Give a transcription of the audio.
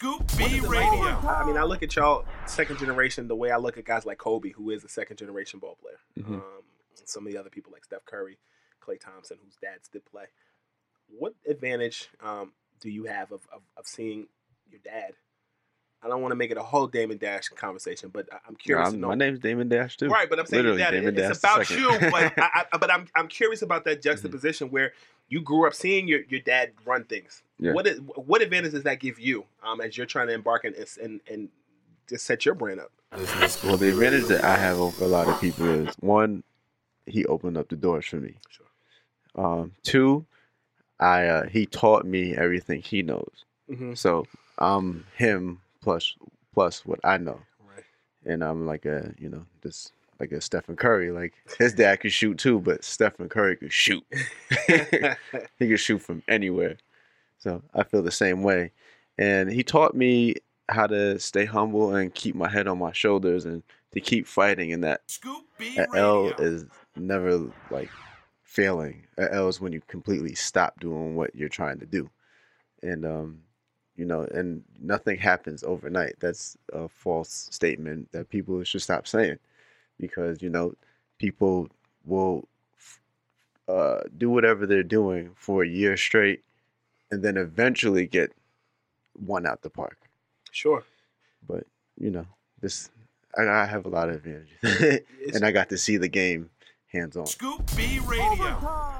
Scoop B Radio. I mean, I look at y'all second generation the way I look at guys like Kobe, who is a second generation ball player. Mm-hmm. Um, some of the other people like Steph Curry, Klay Thompson, whose dads did play. What advantage um, do you have of, of, of seeing your dad? Don't want to make it a whole Damon Dash conversation, but I'm curious I'm- to know. my name's Damon Dash too. Right, but I'm saying Literally, that Damon it's about second. you. But I, I, but I'm I'm curious about that juxtaposition where you grew up seeing your, your dad run things. Yeah. What is, what advantage does that give you um, as you're trying to embark and and and just set your brand up? Well, the advantage that I have over a lot of people is one, he opened up the doors for me. Sure. Um, two, I uh, he taught me everything he knows. Mhm. So I'm him plus plus what I know, Right. and I'm like a you know just like a Stephen Curry. Like his dad could shoot too, but Stephen Curry could shoot. he could shoot from anywhere. So I feel the same way. And he taught me how to stay humble and keep my head on my shoulders and to keep fighting and that Scoop B a L is never like failing. L is when you completely stop doing what you're trying to do. And um you know, and nothing happens overnight. That's a false statement that people should stop saying because you know, people will uh, do whatever they're doing for a year straight and then eventually get one out the park. Sure. But you know, this I, I have a lot of advantages, and I got to see the game hands on. Scoop B Radio.